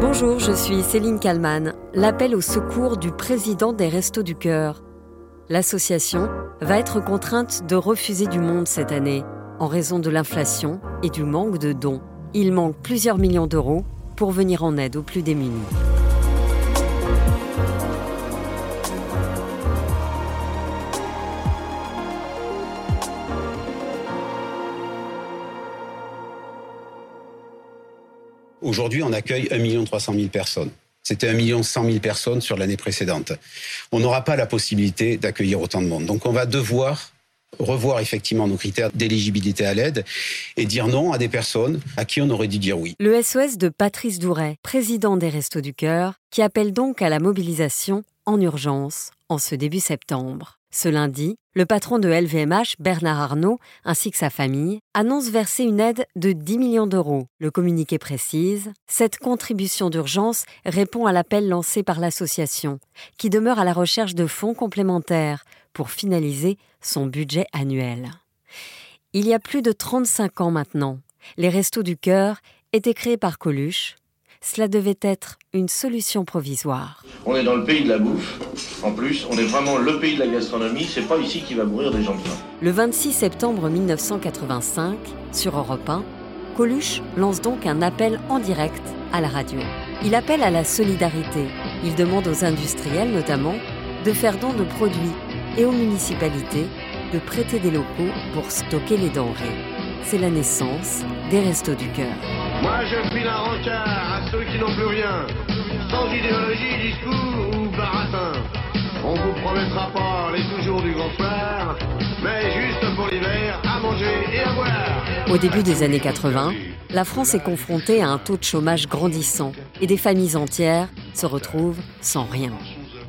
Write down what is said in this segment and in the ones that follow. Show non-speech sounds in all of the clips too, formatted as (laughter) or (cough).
Bonjour, je suis Céline Kalman. L'appel au secours du président des Restos du Cœur. L'association va être contrainte de refuser du monde cette année en raison de l'inflation et du manque de dons. Il manque plusieurs millions d'euros pour venir en aide aux plus démunis. Aujourd'hui, on accueille 1 300 000 personnes. C'était 1 100 000 personnes sur l'année précédente. On n'aura pas la possibilité d'accueillir autant de monde. Donc on va devoir revoir effectivement nos critères d'éligibilité à l'aide et dire non à des personnes à qui on aurait dû dire oui. Le SOS de Patrice Douret, président des Restos du Cœur, qui appelle donc à la mobilisation en urgence en ce début septembre. Ce lundi, le patron de LVMH, Bernard Arnault, ainsi que sa famille, annonce verser une aide de 10 millions d'euros. Le communiqué précise Cette contribution d'urgence répond à l'appel lancé par l'association, qui demeure à la recherche de fonds complémentaires pour finaliser son budget annuel. Il y a plus de 35 ans maintenant, les Restos du Cœur étaient créés par Coluche, cela devait être une solution provisoire. On est dans le pays de la bouffe. En plus, on est vraiment le pays de la gastronomie. C'est pas ici qu'il va mourir des gens de faim. Le 26 septembre 1985, sur Europe 1, Coluche lance donc un appel en direct à la radio. Il appelle à la solidarité. Il demande aux industriels notamment de faire don de produits et aux municipalités de prêter des locaux pour stocker les denrées. C'est la naissance des Restos du Cœur. Moi, je file un rencard à ceux qui n'ont plus rien, sans idéologie, discours ou baratin. On vous promettra pas les toujours du grand soir, mais juste pour l'hiver, à manger et à boire. Au début des années 80, la France est confrontée à un taux de chômage grandissant et des familles entières se retrouvent sans rien.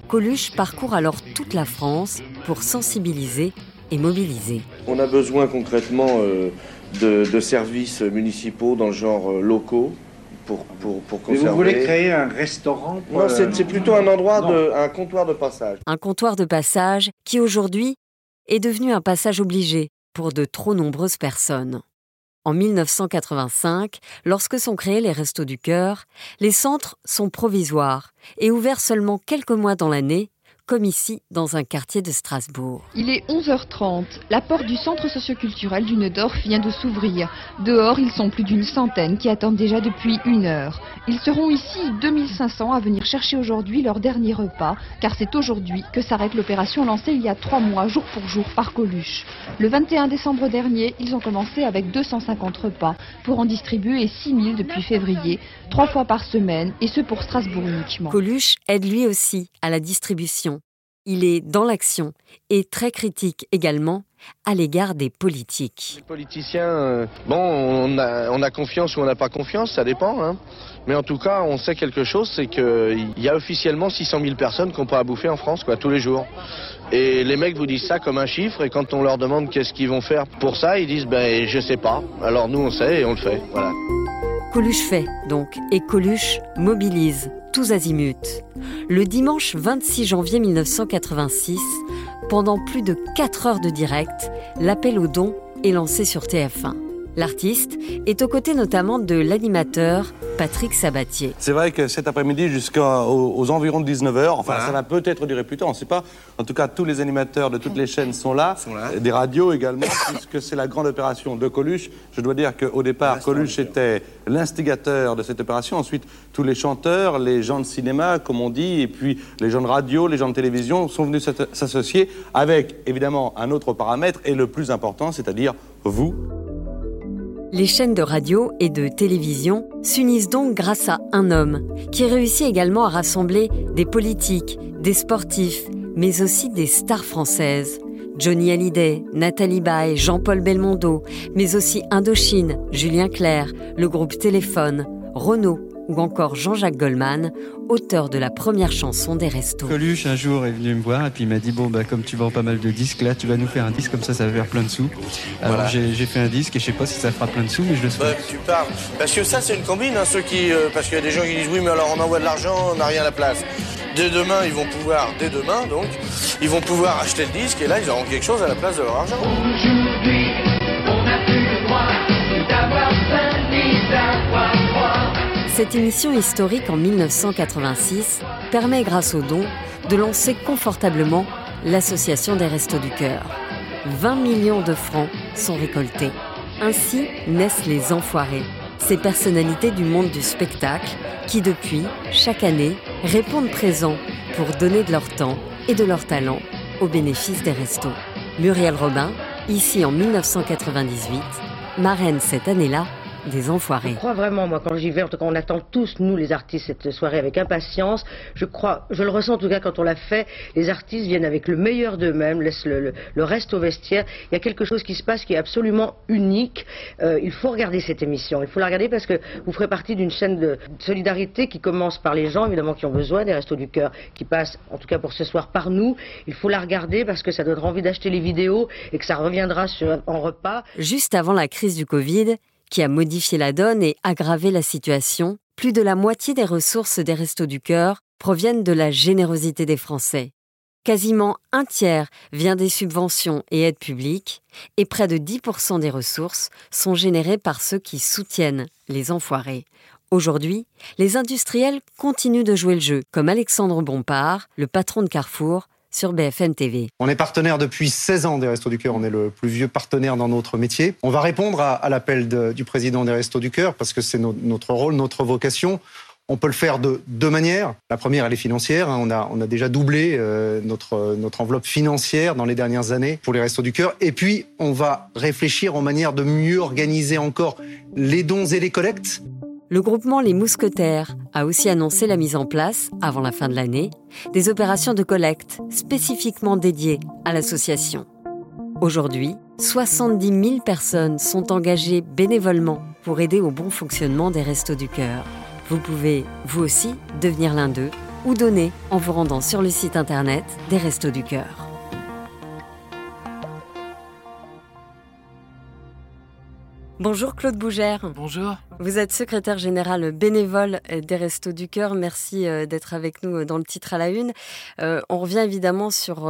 Coluche parcourt alors toute la France pour sensibiliser et mobiliser. On a besoin concrètement euh, de, services municipaux dans le genre euh, locaux pour, pour, pour conserver. vous voulez créer un restaurant Non, c'est plutôt un endroit, de, un comptoir de passage. Un comptoir de passage qui aujourd'hui est devenu un passage obligé pour de trop nombreuses personnes. En 1985, lorsque sont créés les Restos du Cœur, les centres sont provisoires et ouverts seulement quelques mois dans l'année comme ici dans un quartier de Strasbourg. Il est 11h30. La porte du centre socioculturel du Neudorf vient de s'ouvrir. Dehors, ils sont plus d'une centaine qui attendent déjà depuis une heure. Ils seront ici 2500 à venir chercher aujourd'hui leur dernier repas, car c'est aujourd'hui que s'arrête l'opération lancée il y a trois mois, jour pour jour, par Coluche. Le 21 décembre dernier, ils ont commencé avec 250 repas pour en distribuer 6000 depuis février, trois fois par semaine, et ce pour Strasbourg uniquement. Coluche aide lui aussi à la distribution il est dans l'action et très critique également à l'égard des politiques. Les politiciens, euh, bon, on a, confiance ou on n'a pas confiance, ça dépend. Hein. Mais en tout cas, on sait quelque chose, c'est qu'il y a officiellement 600 000 personnes n'ont pas à bouffer en France, quoi, tous les jours. Et les mecs vous disent ça comme un chiffre, et quand on leur demande qu'est-ce qu'ils vont faire pour ça, ils disent, ben, je sais pas. Alors nous, on sait et on le fait, voilà. Coluche fait, donc, et Coluche mobilise tous azimuts. Le dimanche 26 janvier 1986, pendant plus de 4 heures de direct, l'appel aux dons est lancé sur TF1. L'artiste est aux côtés notamment de l'animateur Patrick Sabatier. C'est vrai que cet après-midi, jusqu'aux environs de 19h, enfin ça va peut-être durer plus tard, on ne sait pas. En tout cas, tous les animateurs de toutes les chaînes sont là, des radios également, (laughs) puisque c'est la grande opération de Coluche. Je dois dire qu'au départ, Coluche était l'instigateur de cette opération. Ensuite, tous les chanteurs, les gens de cinéma, comme on dit, et puis les gens de radio, les gens de télévision sont venus s'associer avec évidemment un autre paramètre et le plus important, c'est-à-dire vous. Les chaînes de radio et de télévision s'unissent donc grâce à un homme qui réussit également à rassembler des politiques, des sportifs, mais aussi des stars françaises. Johnny Hallyday, Nathalie Baye, Jean-Paul Belmondo, mais aussi Indochine, Julien Clerc, le groupe Téléphone, Renault, ou encore Jean-Jacques Goldman, auteur de la première chanson des restos. Coluche un jour est venu me voir et puis il m'a dit bon bah comme tu vends pas mal de disques là tu vas nous faire un disque comme ça ça va faire plein de sous. Alors j'ai fait un disque et je sais pas si ça fera plein de sous mais je le souhaite. Bah, tu parles parce que ça c'est une combine hein, ceux qui euh, parce qu'il y a des gens qui disent oui mais alors on envoie de l'argent on n'a rien à la place. Dès demain ils vont pouvoir dès demain donc ils vont pouvoir acheter le disque et là ils auront quelque chose à la place de leur argent. Aujourd'hui on n'a plus le droit d'avoir Cette émission historique en 1986 permet, grâce aux dons, de lancer confortablement l'Association des Restos du Cœur. 20 millions de francs sont récoltés. Ainsi naissent les Enfoirés, ces personnalités du monde du spectacle qui, depuis, chaque année, répondent présents pour donner de leur temps et de leur talent au bénéfice des restos. Muriel Robin, ici en 1998, marraine cette année-là des enfoirés. Je crois vraiment, moi, quand j'y vais, en tout cas, on attend tous, nous, les artistes, cette soirée avec impatience. Je crois, je le ressens en tout cas quand on l'a fait, les artistes viennent avec le meilleur d'eux-mêmes, laissent le, reste au vestiaire. Il y a quelque chose qui se passe qui est absolument unique. Euh, il faut regarder cette émission. Il faut la regarder parce que vous ferez partie d'une chaîne de solidarité qui commence par les gens, évidemment, qui ont besoin des restos du cœur, qui passent, en tout cas pour ce soir, par nous. Il faut la regarder parce que ça donnera envie d'acheter les vidéos et que ça reviendra sur, en repas. Juste avant la crise du Covid, qui a modifié la donne et aggravé la situation, plus de la moitié des ressources des Restos du Cœur proviennent de la générosité des Français. Quasiment un tiers vient des subventions et aides publiques, et près de 10% des ressources sont générées par ceux qui soutiennent les enfoirés. Aujourd'hui, les industriels continuent de jouer le jeu, comme Alexandre Bompard, le patron de Carrefour, On est partenaire depuis 16 ans des Restos du Cœur. On est le plus vieux partenaire dans notre métier. On va répondre à, l'appel du président des Restos du Cœur parce que c'est notre rôle, notre vocation. On peut le faire de deux manières. La première, elle est financière. Hein. On a, on a déjà doublé euh, notre, notre enveloppe financière dans les dernières années pour les Restos du Cœur. Et puis, on va réfléchir en manière de mieux organiser encore les dons et les collectes. Le groupement Les Mousquetaires a aussi annoncé la mise en place, avant la fin de l'année, des opérations de collecte spécifiquement dédiées à l'association. Aujourd'hui, 70 000 personnes sont engagées bénévolement pour aider au bon fonctionnement des Restos du Cœur. Vous pouvez, vous aussi, devenir l'un d'eux ou donner en vous rendant sur le site internet des Restos du Cœur. Bonjour Claude Bougère. Bonjour. Vous êtes secrétaire général bénévole des Restos du Cœur. Merci euh, d'être avec nous euh, dans le titre à la une. Euh, on revient évidemment sur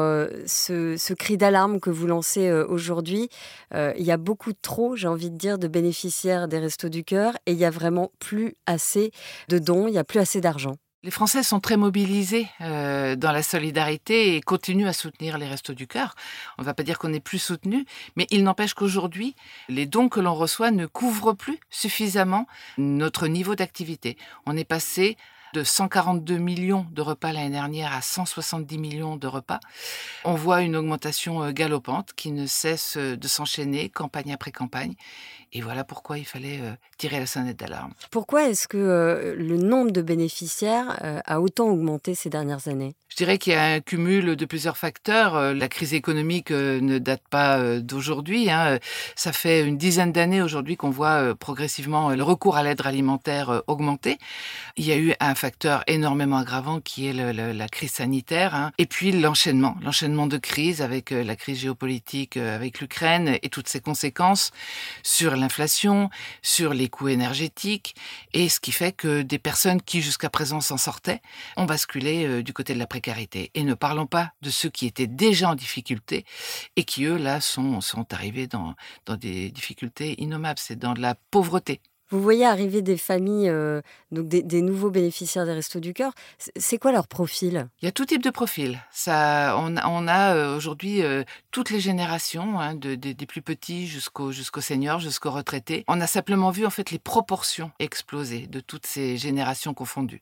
ce, cri d'alarme que vous lancez aujourd'hui. il y a beaucoup trop, j'ai envie de dire, de bénéficiaires des Restos du Cœur et il y a vraiment plus assez de dons, il n'y a plus assez d'argent. Les Français sont très mobilisés euh, dans la solidarité et continuent à soutenir les Restos du Cœur. On ne va pas dire qu'on est plus soutenu, mais il n'empêche qu'aujourd'hui, les dons que l'on reçoit ne couvrent plus suffisamment notre niveau d'activité. On est passé de 142 millions de repas l'année dernière à 170 millions de repas. On voit une augmentation euh, galopante qui ne cesse euh, de s'enchaîner campagne après campagne. Et voilà pourquoi il fallait euh, tirer la sonnette d'alarme. Pourquoi est-ce que le nombre de bénéficiaires a autant augmenté ces dernières années? Je dirais qu'il y a un cumul de plusieurs facteurs. La crise économique ne date pas d'aujourd'hui. Hein. Ça fait une dizaine d'années aujourd'hui qu'on voit progressivement le recours à l'aide alimentaire augmenter. Il y a eu un facteur énormément aggravant qui est la crise sanitaire, hein. et puis l'enchaînement, l'enchaînement de crises avec la crise géopolitique avec l'Ukraine et toutes ses conséquences sur sur les coûts énergétiques, et ce qui fait que des personnes qui jusqu'à présent s'en sortaient ont basculé euh, du côté de la précarité. Et ne parlons pas de ceux qui étaient déjà en difficulté et qui, eux, là, sont, sont arrivés dans, dans des difficultés innommables. C'est dans de la pauvreté. Vous voyez arriver des familles, euh, donc des, nouveaux bénéficiaires des Restos du Cœur. C'est quoi leur profil? Il y a tout type de profil. Ça, on, a euh, aujourd'hui euh, toutes les générations, hein, des plus petits jusqu'aux jusqu'aux seniors, jusqu'aux retraités. On a simplement vu en fait les proportions exploser de toutes ces générations confondues.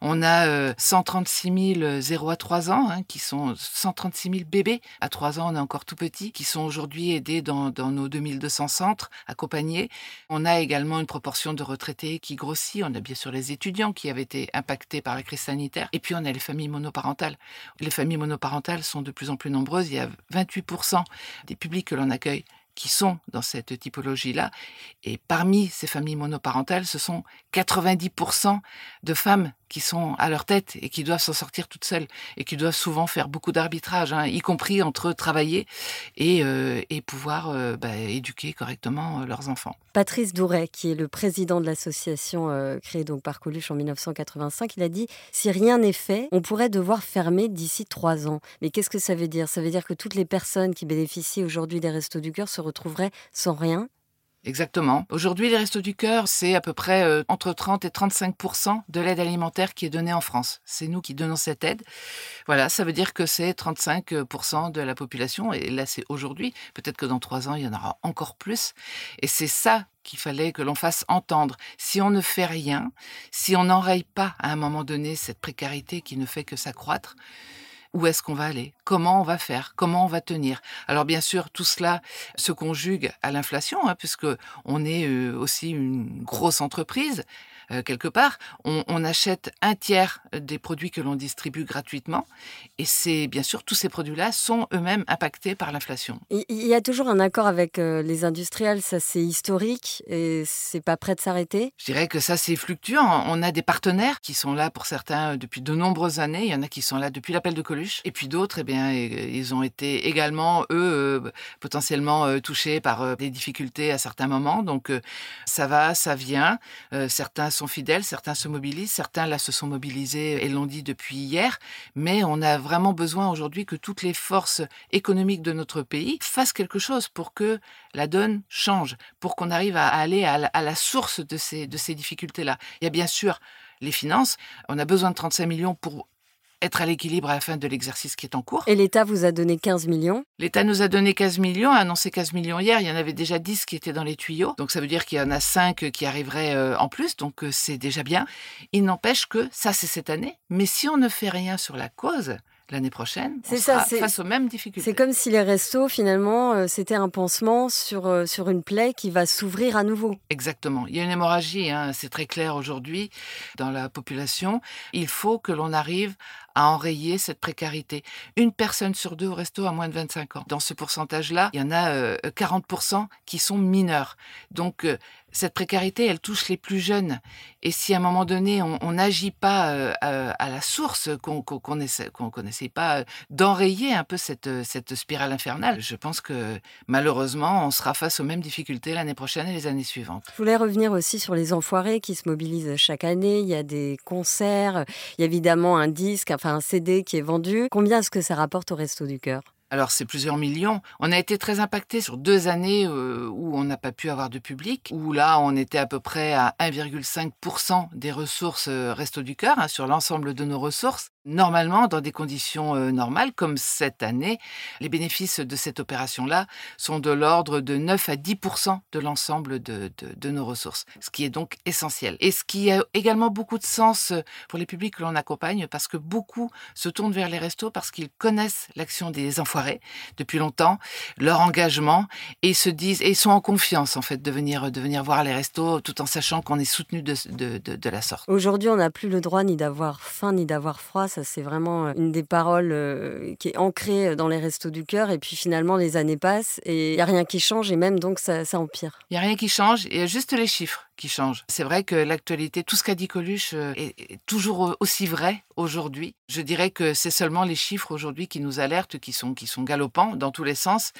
On a 136 000 0 à 3 ans, hein, qui sont 136 000 bébés à 3 ans, on est encore tout petit, qui sont aujourd'hui aidés dans, dans nos 2200 centres, accompagnés. On a également une de retraités qui grossit. On a bien sûr les étudiants qui avaient été impactés par la crise sanitaire. Et puis on a les familles monoparentales. Les familles monoparentales sont de plus en plus nombreuses. Il y a 28% des publics que l'on accueille qui sont dans cette typologie-là. Et parmi ces familles monoparentales, ce sont 90% de femmes qui sont à leur tête et qui doivent s'en sortir toutes seules et qui doivent souvent faire beaucoup d'arbitrage, hein, y compris entre travailler et, euh, et pouvoir euh, bah, éduquer correctement euh, leurs enfants. Patrice Douret, qui est le président de l'association créée donc par Coluche en 1985, il a dit si rien n'est fait, on pourrait devoir fermer d'ici trois ans. Mais qu'est-ce que ça veut dire? Ça veut dire que toutes les personnes qui bénéficient aujourd'hui des Restos du Cœur se retrouveraient sans rien? Exactement. Aujourd'hui, les Restos du Cœur, c'est à peu près euh, entre 30 et 35 de l'aide alimentaire qui est donnée en France. C'est nous qui donnons cette aide. Voilà, ça veut dire que c'est 35% de la population. Et là, c'est aujourd'hui. Peut-être que dans trois ans, il y en aura encore plus. Et c'est ça qu'il fallait que l'on fasse entendre. Si on ne fait rien, si on n'enraye pas à un moment donné cette précarité qui ne fait que s'accroître, où est-ce qu'on va aller Comment on va faire Comment on va tenir. Alors bien sûr, tout cela se conjugue à l'inflation, hein, puisque on est euh, aussi une grosse entreprise euh, quelque part. On, achète un tiers des produits que l'on distribue gratuitement. Et c'est bien sûr, tous ces produits-là sont eux-mêmes impactés par l'inflation. Il y a toujours un accord avec euh, les industriels, ça c'est historique et c'est pas prêt de s'arrêter Je dirais que ça c'est fluctuant. On a des partenaires qui sont là pour certains depuis de nombreuses années. Il y en a qui sont là depuis l'appel de Coluche. Et puis d'autres, eh bien, ils ont été également, eux, euh, potentiellement touchés par des difficultés à certains moments. Donc ça va, ça vient. certains sont fidèles, certains se mobilisent, certains là se sont mobilisés et l'ont dit depuis hier, mais on a vraiment besoin aujourd'hui que toutes les forces économiques de notre pays fassent quelque chose pour que la donne change, pour qu'on arrive à aller à la, source de ces, de ces difficultés-là. Il y a bien sûr les finances, on a besoin de 35 millions pour être à l'équilibre à la fin de l'exercice qui est en cours. Et l'État vous a donné 15 millions L'État nous a donné 15 millions, a annoncé 15 millions hier. Il y en avait déjà 10 qui étaient dans les tuyaux. Donc ça veut dire qu'il y en a 5 qui arriveraient euh, en plus. Donc euh, c'est déjà bien. Il n'empêche que ça, c'est cette année. Mais si on ne fait rien sur la cause, l'année prochaine, on sera face aux mêmes difficultés. C'est comme si les restos, finalement, euh, c'était un pansement sur, sur une plaie qui va s'ouvrir à nouveau. Exactement. Il y a une hémorragie, hein, c'est très clair aujourd'hui dans la population. Il faut que l'on arrive à enrayer cette précarité. Une personne sur deux au resto a moins de 25 ans. Dans ce pourcentage-là, il y en a 40% euh, qui sont mineurs. Donc, euh, cette précarité, elle touche les plus jeunes. Et si à un moment donné, on n'agit pas euh, à la source, qu'on qu'on n'essaie pas d'enrayer un peu cette, cette spirale infernale, je pense que malheureusement, on sera face aux mêmes difficultés l'année prochaine et les années suivantes. Je voulais revenir aussi sur les enfoirés qui se mobilisent chaque année. Il y a des concerts, il y a évidemment un disque, enfin un CD qui est vendu. Combien est-ce que ça rapporte au Resto du Cœur? Alors c'est plusieurs millions. On a été très impacté sur deux années euh, où on n'a pas pu avoir de public, où là on était à peu près à 1,5% des ressources euh, Resto du Cœur, hein, sur l'ensemble de nos ressources. Normalement, dans des conditions euh, normales, comme cette année, les bénéfices de cette opération-là sont de l'ordre de 9 à 10 de l'ensemble de, de, nos ressources, ce qui est donc essentiel. Et ce qui a également beaucoup de sens euh, pour les publics que l'on accompagne, parce que beaucoup se tournent vers les restos parce qu'ils connaissent l'action des enfoirés depuis longtemps, leur engagement, et se disent, et sont en confiance en fait de venir, de venir voir les restos, tout en sachant qu'on est soutenu de, de, de la sorte. Aujourd'hui, on n'a plus le droit ni d'avoir faim ni d'avoir froid ça, c'est vraiment euh, une des paroles euh, qui est ancrée euh, dans les restos du cœur. Et puis finalement, les années passent et il n'y a rien qui change et même donc ça, ça empire. Il n'y a rien qui change, il y a juste les chiffres change. C'est vrai que l'actualité, tout ce qu'a dit Coluche euh, est, toujours aussi vrai aujourd'hui. Je dirais que c'est seulement les chiffres aujourd'hui qui nous alertent, qui sont, galopants dans tous les sens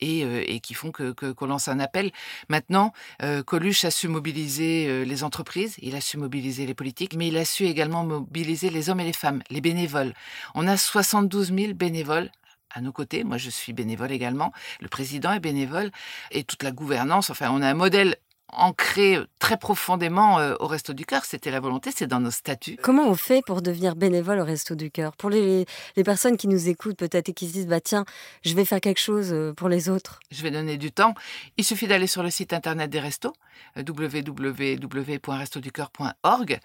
et, euh, qui font que, qu'on lance un appel. Maintenant, euh, Coluche a su mobiliser les entreprises, il a su mobiliser les politiques, mais il a su également mobiliser les hommes et les femmes, les bénévoles. On a 72 000 bénévoles à nos côtés. Moi, je suis bénévole également. Le président est bénévole et toute la gouvernance. Enfin, on a un modèle ancré très profondément euh, au Resto du Cœur. C'était la volonté, c'est dans nos statuts. Comment on fait pour devenir bénévole au Resto du Cœur? Pour les, les, personnes qui nous écoutent peut-être et qui se disent, bah tiens, je vais faire quelque chose euh, pour les autres. Je vais donner du temps. Il suffit d'aller sur le site internet des restos, euh, www.restoducoeur.org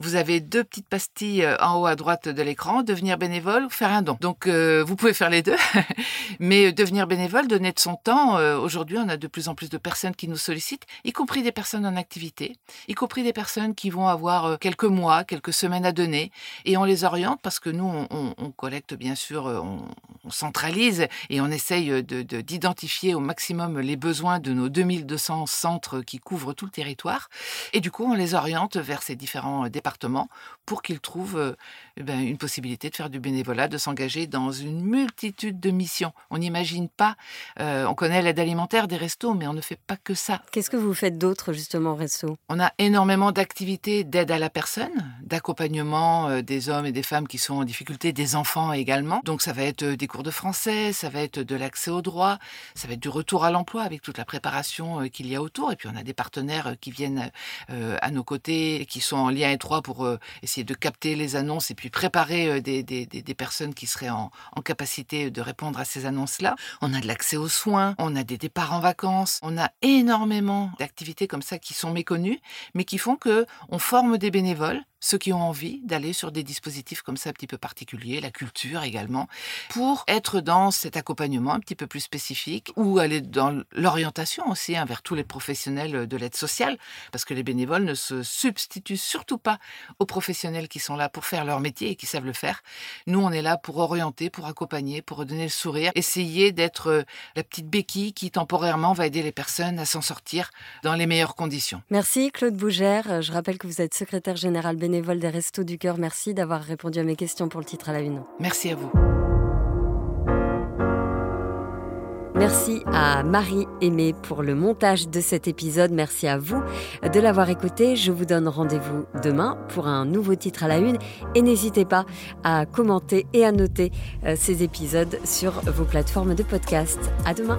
vous avez deux petites pastilles euh, en haut à droite de l'écran, devenir bénévole ou faire un don. Donc euh, vous pouvez faire les deux, (laughs) mais euh, devenir bénévole, donner de son temps. Aujourd'hui, on a de plus en plus de personnes qui nous sollicitent, y compris des personnes en activité, y compris des personnes qui vont avoir quelques mois, quelques semaines à donner, et on les oriente parce que nous, on, collecte bien sûr, on, centralise et on essaye d'identifier au maximum les besoins de nos 2200 centres qui couvrent tout le territoire, et du coup, on les oriente vers ces différents départements département pour qu'ils trouvent eh ben, une possibilité de faire du bénévolat, de s'engager dans une multitude de missions. On n'imagine pas, on connaît l'aide alimentaire des restos, mais on ne fait pas que ça. Qu'est-ce que vous faites d'autre justement au resto? On a énormément d'activités d'aide à la personne, d'accompagnement des hommes et des femmes qui sont en difficulté, des enfants également. Donc ça va être des cours de français, ça va être de l'accès au droit, ça va être du retour à l'emploi avec toute la préparation qu'il y a autour. Et puis on a des partenaires qui viennent à nos côtés, qui sont en lien étroit pour essayer de capter les annonces et puis préparer des, des, des personnes qui seraient en, en, capacité de répondre à ces annonces-là. On a de l'accès aux soins, on a des départs en vacances, on a énormément d'activités comme ça qui sont méconnues, mais qui font que on forme des bénévoles ceux qui ont envie d'aller sur des dispositifs comme ça un petit peu particuliers, la culture également, pour être dans cet accompagnement un petit peu plus spécifique ou aller dans l'orientation aussi hein, vers tous les professionnels de l'aide sociale, parce que les bénévoles ne se substituent surtout pas aux professionnels qui sont là pour faire leur métier et qui savent le faire. Nous, on est là pour orienter, pour accompagner, pour redonner le sourire, essayer d'être euh, la petite béquille qui temporairement va aider les personnes à s'en sortir dans les meilleures conditions. Merci Claude Bougère. Je rappelle que vous êtes secrétaire général bénévole des Restos du Cœur. Merci d'avoir répondu à mes questions pour le titre à la une. Merci à vous. Merci à Marie Aimée pour le montage de cet épisode. Merci à vous de l'avoir écouté. Je vous donne rendez-vous demain pour un nouveau titre à la une. Et n'hésitez pas à commenter et à noter euh, ces épisodes sur vos plateformes de podcast. À demain.